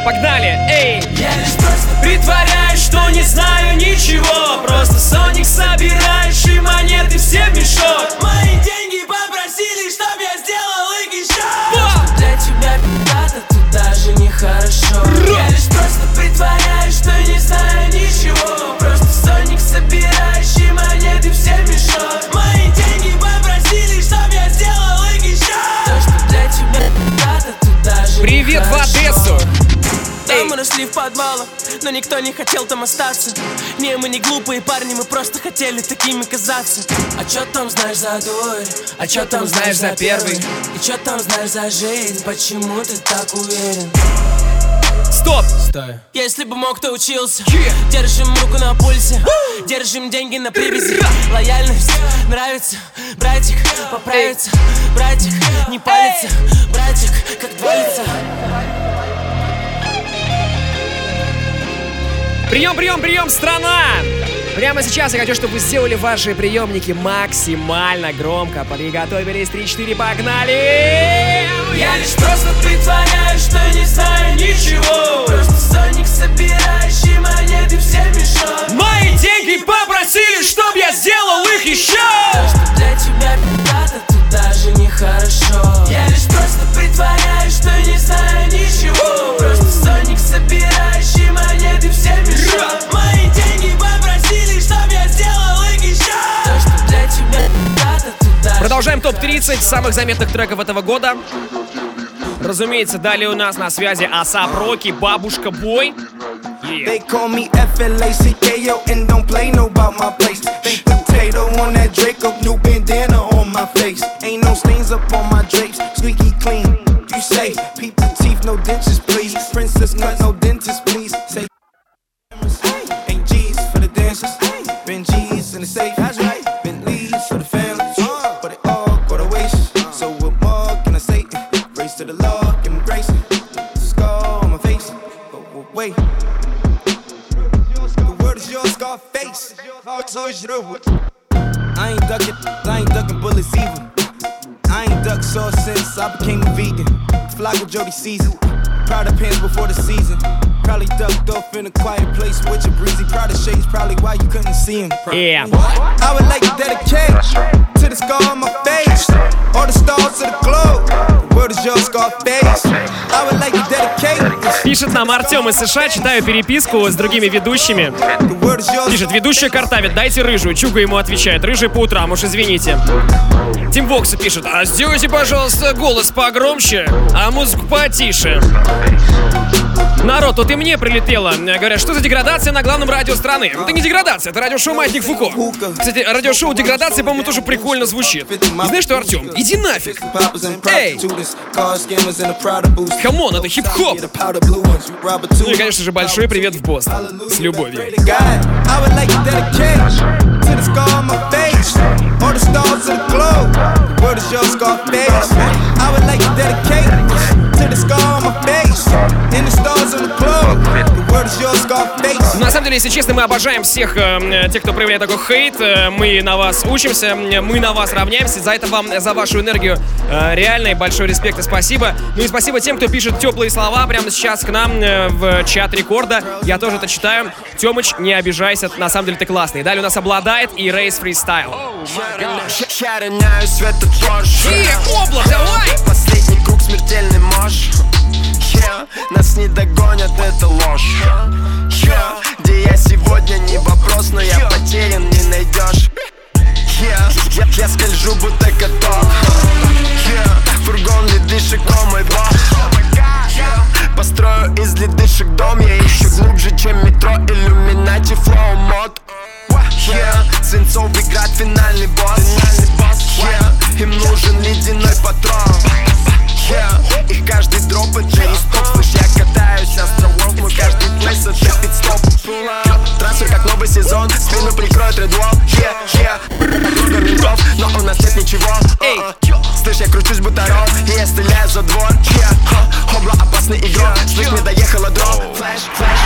Погнали! Эй! Я лишь просто притворяюсь, что не знаю ничего Просто Соник собираешь и монеты все в мешок Мои деньги попросили, чтоб я сделал даже нехорошо. Я лишь просто притворяюсь, что не знаю ничего. Просто Соник собираешь и монеты все мешок Мои деньги попросили, чтоб я сделал их еще То, что для тебя пи***то тут даже Привет в. Одессу! Да, мы нашли в подвалах, но никто не хотел там остаться. Не, мы не глупые парни, мы просто хотели такими казаться. А чё там знаешь за дурь? А чё там знаешь за первый? И чё там знаешь за жизнь? Почему ты так уверен? Стоп! Стой. Если бы мог, то учился. Держим руку на пульсе. Держим деньги на привязи. Лояльность нравится. Братик, поправится Братик, не палится Братик, как двоится Прием, прием, прием, страна! Прямо сейчас я хочу, чтобы вы сделали ваши приемники максимально громко. Подготовились, 3-4, погнали! Я лишь просто притворяюсь, что не знаю ничего Просто Соник собирающий монеты все мешок Мои деньги попросили, чтоб я сделал их еще! То, что для тебя пи***то тут даже нехорошо Я лишь просто притворяюсь, что не знаю ничего 30 самых заметных треков этого года. Разумеется, далее у нас на связи Асап Роки, Бабушка Бой. G's in the safe. The Lord, give him grace. Scar on my face, but wait. The word is yours, Scarface. I ain't ducking, I ain't ducking bullets either. I ain't ducked sauce since I became a vegan. Fly with Jody season. Proud of pants before the season. Probably ducked off in a quiet place with your breezy. Proud of shades, probably why you couldn't see him. Yeah. I would like to dedicate to the scar on my face. All the stars to the globe. The word is yours, Scarface. I would like to dedicate this. Пишет нам Артем из США, читаю переписку с другими ведущими. Пишет, ведущая картавит, дайте рыжую. Чуга ему отвечает, рыжий по утрам, уж извините. Тим Вокса пишет, а сделайте, пожалуйста, голос погромче, а музыку потише. Народ, тут и мне прилетело. Говорят, что за деградация на главном радио страны? Это не деградация, это радиошоу Маятник Фуко. Кстати, радиошоу Деградация, по-моему, тоже прикольно звучит. И знаешь что, Артем, иди нафиг. Эй! Come on, это хип-хоп. Ну и, конечно же, большой привет в Бостон. С любовью. I would like to dedicate to the scar on my face. All the stars to the globe. The is yours, Scarface. I would like to dedicate to the scar on my face. And the stars on the globe. The. На самом деле, если честно, мы обожаем всех э, тех, кто проявляет такой хейт. Э, мы на вас учимся, мы на вас равняемся. За это вам, за вашу энергию э, реальный большой респект и спасибо. Ну и спасибо тем, кто пишет теплые слова прямо сейчас к нам э, в чат рекорда. Я тоже это читаю. Тёмыч, не обижайся, на самом деле ты классный. Далее у нас Обладает и Race Freestyle. Облак, давай! Последний круг смертельный мощь Yeah, Нас не догонят, это ложь. Yeah, Где я сегодня не вопрос, но я потерян, не найдешь. Yeah, я, я скольжу, будто каток. Yeah, Фургон ледышек, о мой бог Построю из ледышек дом, я ищу глубже, чем метро Иллюминати, флоу, мод. Yeah, Свинцовый град, финальный босс. Yeah, Им нужен ледяной патрон. Yeah, И каждый дроп это Слышь, я катаюсь, островок Мой каждый плейс это пит-стоп Трансфер как новый сезон Спину прикроет редвол Yeah, yeah. Кругом ментов, но у нас нет ничего. Эй, Слышь, я кручусь будто рок И я стреляю за двор. Yeah, Хобла опасный игрок Слышь, мне доехала дров Флэш, флэш.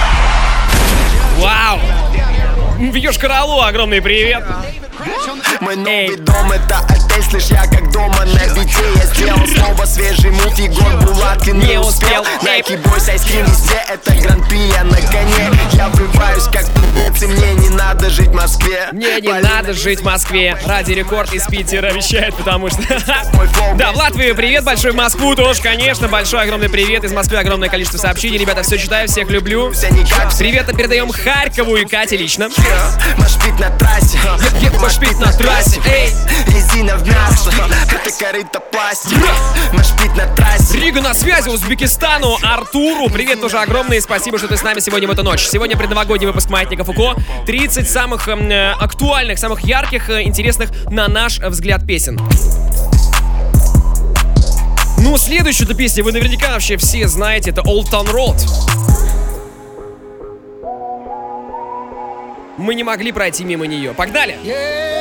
Вау! Вьешь Каралу, огромный привет. Мой новый дом это отель, слышь, я как дома на бите Я сделал снова свежий мув, Егор Булаткин не успел Найки бойс, айскрим везде, это гран-при, я на коне Я врываюсь как и мне не надо жить в Москве Мне не надо жить в Москве. Ради рекорд из Питера вещает, потому что... Да, в Латвию привет, большой в Москву тоже, конечно. Большой огромный привет. Из Москвы огромное количество сообщений. Ребята, все читаю, всех люблю. Привет передаем Харькову и Кате лично. Машпит на трассе Машпит на трассе, эй Резина в мясо, это корыто пластик Машпит на трассе Рига на связи, Узбекистану, Артуру. Привет тоже огромный, спасибо, что ты с нами сегодня в эту ночь. Сегодня предновогодний выпуск Маятника Фуко. 30 самых э, актуальных, самых ярких, э, интересных, на наш взгляд, песен. Ну, следующую-то песню вы наверняка вообще все знаете, это Old Town Road. Мы не могли пройти мимо нее. Погнали! Yeah,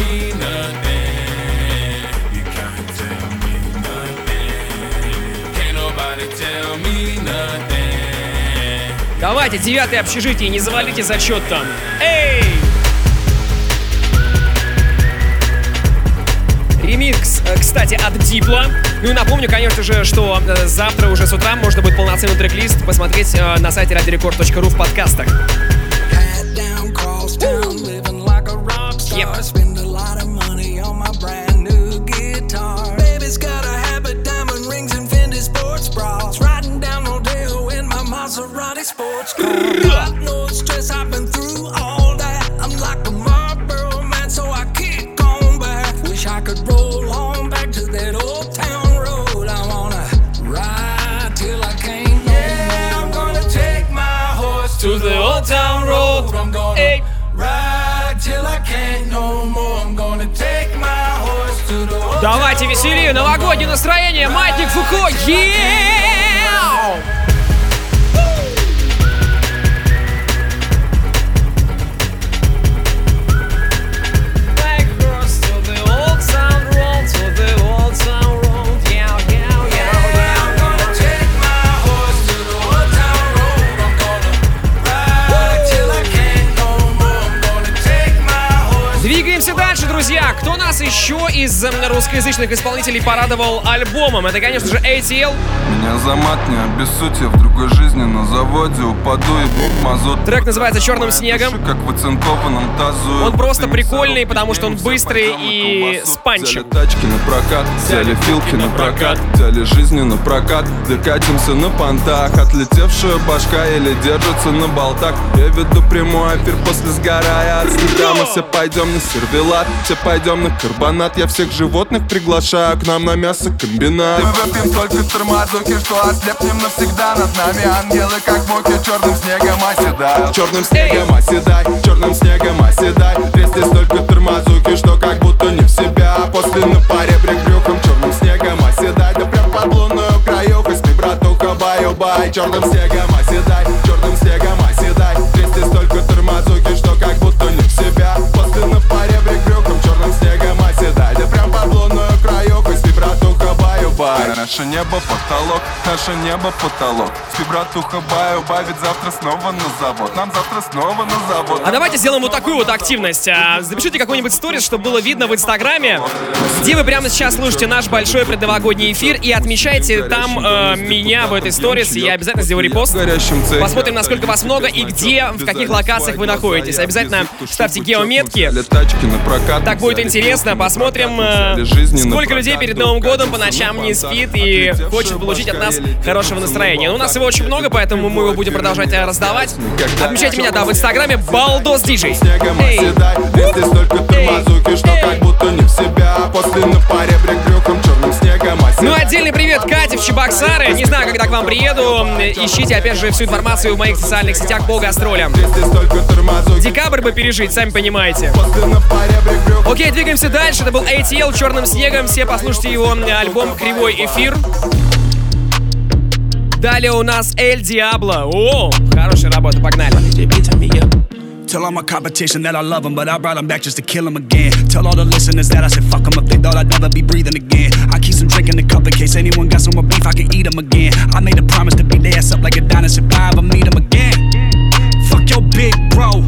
Давайте, девятое общежитие, не завалите зачет там. Эй! Ремикс, э, кстати, от Дипла. Ну и напомню, конечно же, что э, завтра уже с утра можно будет полноценный трек-лист посмотреть э, на сайте радиорекорд.ру в подкастах. sports car. Got no stress, I've been through all that. I'm like a Marlboro man, so I kick on back. Wish I could roll on back to that old town road. I wanna ride till I can't no Yeah, I'm gonna take my horse To the old town road. I'm gonna ride till I can't no more. I'm gonna take my horse to the old Давайте веселее, новогоднее настроение, Маятник Фуко, yeah! Нас еще из русскоязычных исполнителей порадовал альбомом? Это, конечно же, ATL. Меня за мат не обессудь, я в другой жизни на заводе упаду и бук мазут Трек называется «Черным снегом». Как в оцинкованном тазу Он просто прикольный, потому что он быстрый и с панчем. Тачки на прокат, взяли филки на прокат Взяли жизни на прокат, докатимся на понтах. Отлетевшая башка или держится на болтах. Я веду прямой эфир после сгорая от стыда. Мы все пойдем на сервелат, все пойдем на карбонат. Я всех животных приглашаю к нам на мясокомбинат Мы выпьем столько тормозуки, что ослепнем навсегда. Над нами ангелы, как муки, черным снегом оседают. Черным снегом оседай, небо потолок, наше небо потолок Спи, братуха, баю-бай, ведь завтра снова на завод Нам завтра снова на завод А давайте сделаем вот такую вот активность. А, Запишите какой-нибудь сторис, чтобы было видно в Инстаграме, где вы прямо сейчас слушаете наш большой предновогодний эфир и отмечайте там э, меня в этой сторис, и я обязательно сделаю репост. Посмотрим, насколько вас много и где, в каких локациях вы находитесь. Обязательно ставьте геометки. Так будет интересно. Посмотрим, э, сколько людей перед Новым годом по ночам не спит и хочет получить от нас хорошего настроения. Ну, у нас его очень много, поэтому мы его будем продолжать э, раздавать. Отмечайте меня, да, в Инстаграме Балдос Диджей. Трясти столько тормозуки, что как будто не в себя После на паре брек брюхом черным снегом Ну, отдельный привет Кате в Чебоксары. Не знаю, когда к вам приеду. Ищите, опять же, всю информацию в моих социальных сетях по гастролям. Декабрь бы пережить, сами понимаете. Окей, двигаемся дальше. Это был ATL черным снегом. Все послушайте его альбом Кривой эфир. Далее у нас Эль Диабло. О, хорошая работа, погнали. Tell all my competition that I love them, but I brought them back just to kill them again. Tell all the listeners that I said fuck them if they thought I'd never be breathing again. I keep some drink in the cup in case anyone got some more beef, I can eat them again. I made a promise to beat their ass up like a dinosaur if I ever meet them again. Fuck your big bro.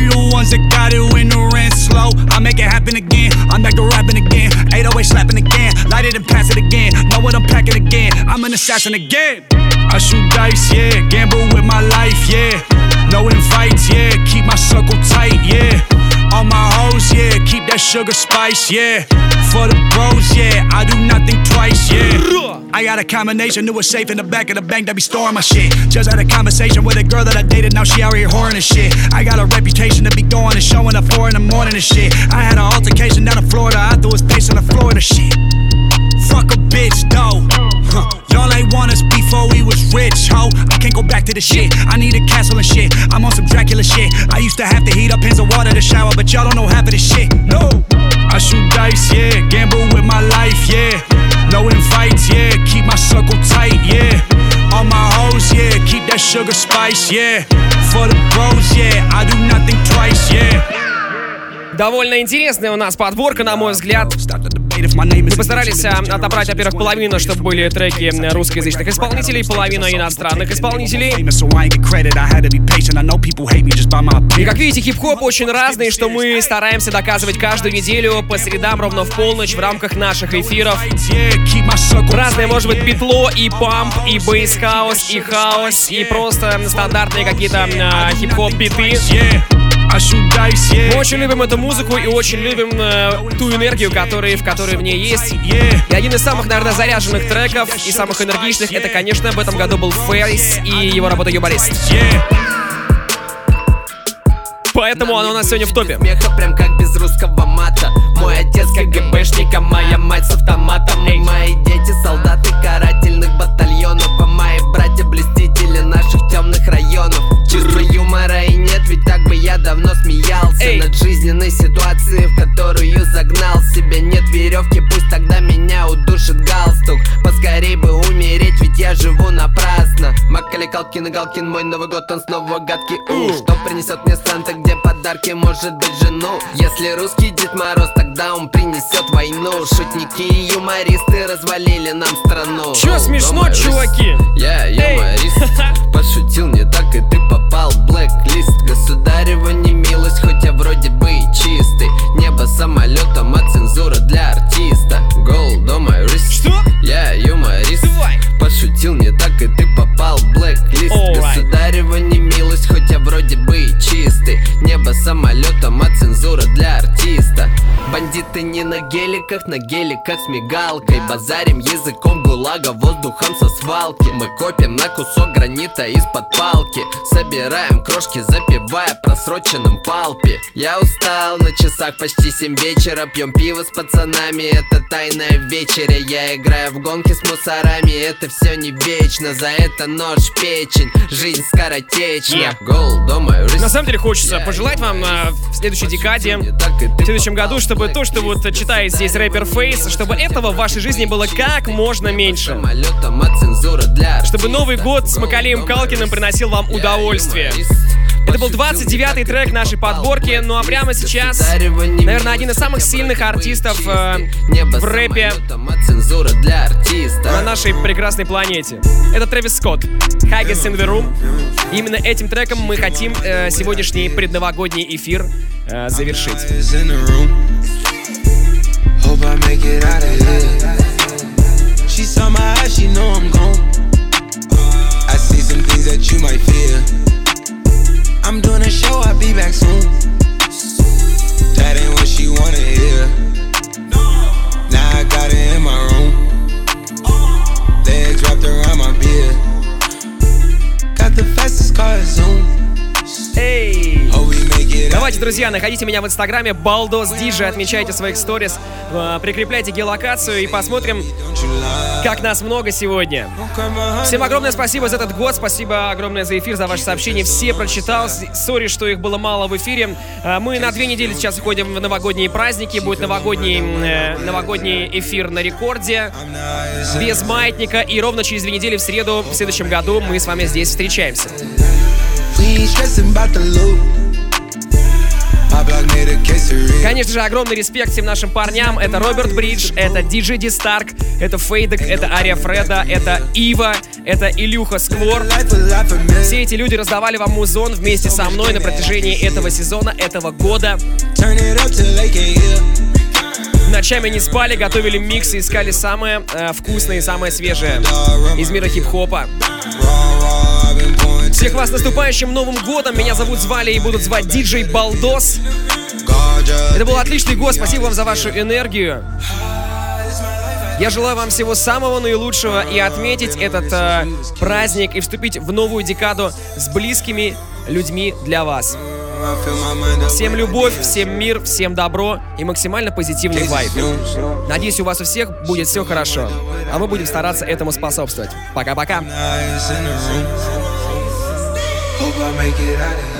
We the ones that got it when the rent's slow. I make it happen again. I'm back to rapping again. 808 slapping again. Light it and pass it again. Know what I'm packing again. I'm an assassin again. I shoot dice, yeah. Gamble with my life, yeah. No invites, yeah. Keep my circle tight, yeah. All my yeah. Keep that sugar spice, yeah. For the bros, yeah. I do nothing twice, yeah. I got a combination, knew a safe in the back of the bank that be storing my shit. Just had a conversation with a girl that I dated, now she out here whoring and shit. I got a reputation to be going and showing up four in the morning and shit. I had an altercation down in Florida, I threw his face on the floor Florida shit. Fuck a bitch, though. Huh. Y'all ain't want us before we was rich, ho. I can't go back to the shit. I need a castle and shit. I'm on some Dracula shit. I used to have to heat up pans of water to shower, but y'all don't know half of this shit. No. I shoot dice, yeah. Gamble with my life, yeah. No invites, yeah. Keep my circle tight, yeah. All my hoes, yeah. Keep that sugar spice, yeah. For the bros, yeah. I do nothing twice, yeah. Довольно интересная у нас подборка, на мой взгляд. Мы постарались а, отобрать, во-первых, половину, чтобы были треки м, русскоязычных исполнителей, половину иностранных исполнителей. И как видите, хип-хоп очень разный, что мы стараемся доказывать каждую неделю по средам ровно в полночь в рамках наших эфиров. Разное может быть битло, и pump, и bass house, и хаус, и просто стандартные какие-то а, хип-хоп биты. Мы очень любим эту музыку и очень любим э, ту энергию, которая, в которой в ней есть. И один из самых, наверное, заряженных треков и самых энергичных, это, конечно, в этом году был Фейс и его работа «Юморист». Поэтому оно у нас сегодня в топе. Смеха прям как без русского мата Мой отец КГБшник, а моя мать с автоматом И мои дети солдаты карательных батальонов смеялся Над жизненной ситуацией, в которую загнал себя. Нет веревки, пусть тогда меня удушит галстук. Поскорей бы умереть, ведь я живу напрасно. Макали Калкин и Галкин, мой Новый год, он снова гадкий. У! Что принесет мне Санта, где подарки, может быть жену? Если русский Дед Мороз, тогда он принесет войну. Шутники и юмористы развалили нам страну. Чё смешно, чуваки? Я юморист Пошутил не так, и ты попал. В блэк-лист Государева не милость, хоть я вроде бы и чистый. Небо самолетом, а цензура для артиста. Gold on my wrist Что? Я юморист. Пошутил не так, и ты попал. В блэк-лист. Государева не милость, хоть я вроде бы и чистый Небо самолетом, а цензура для артиста. Бандиты не на геликах, на геликах с мигалкой. Базарим языком гулага, воздухом со свалки. Мы копим на кусок гранита из-под палки. Собираем крошки, запивая просроченным палпи Я устал, на часах почти 7 вечера. Пьем пиво с пацанами, это тайная вечеря. Я играю в гонки с мусорами, это все не вечно. За это нож печень, жизнь скоротечна. My wrist. На самом деле хочется пожелать вам а, в следующей декаде, в следующем году, чтобы то, что вот читает здесь рэпер Фейс, чтобы этого в вашей жизни было как можно меньше. Чтобы Новый год с Макалеем Калкиным приносил вам удовольствие. Это был 29-й трек нашей подборки, ну а прямо сейчас, наверное, один из самых сильных артистов э, в рэпе на нашей прекрасной планете. Это Трэвис Скотт, Haggis in the Room. Именно этим треком мы хотим э, сегодняшний предновогодний эфир э, завершить. Друзья, находите меня в инстаграме Балдос Диджи, отмечайте в своих сторис, э, прикрепляйте геолокацию и посмотрим, как нас много сегодня. Всем огромное спасибо за этот год, спасибо огромное за эфир, за ваши сообщения. Все прочитал. Sorry, что их было мало в эфире. Э, Мы на две недели сейчас уходим в новогодние праздники. Будет новогодний, э, новогодний эфир на рекорде. Без маятника. И ровно через две недели в среду в следующем году мы с вами здесь встречаемся. We stressing about the loot. Конечно же, огромный респект всем нашим парням. Это Роберт Бридж, это Диджей Ди Старк, это Фейдек, это Ария Фреда, это Ива, это Илюха Сквор. Все эти люди раздавали вам музон вместе со мной на протяжении этого сезона, этого года. Ночами не спали, готовили миксы, искали самое э, вкусное и самое свежее из мира хип-хопа. Всех вас с наступающим Новым Годом! Меня зовут Звали и будут звать Диджей Балдос. Это был отличный год, спасибо вам за вашу энергию. Я желаю вам всего самого наилучшего и отметить этот э, праздник и вступить в новую декаду с близкими людьми для вас. Всем любовь, всем мир, всем добро и максимально позитивный вайб. Надеюсь, у вас у всех будет все хорошо, а мы будем стараться этому способствовать. Пока-пока. I make it out of here.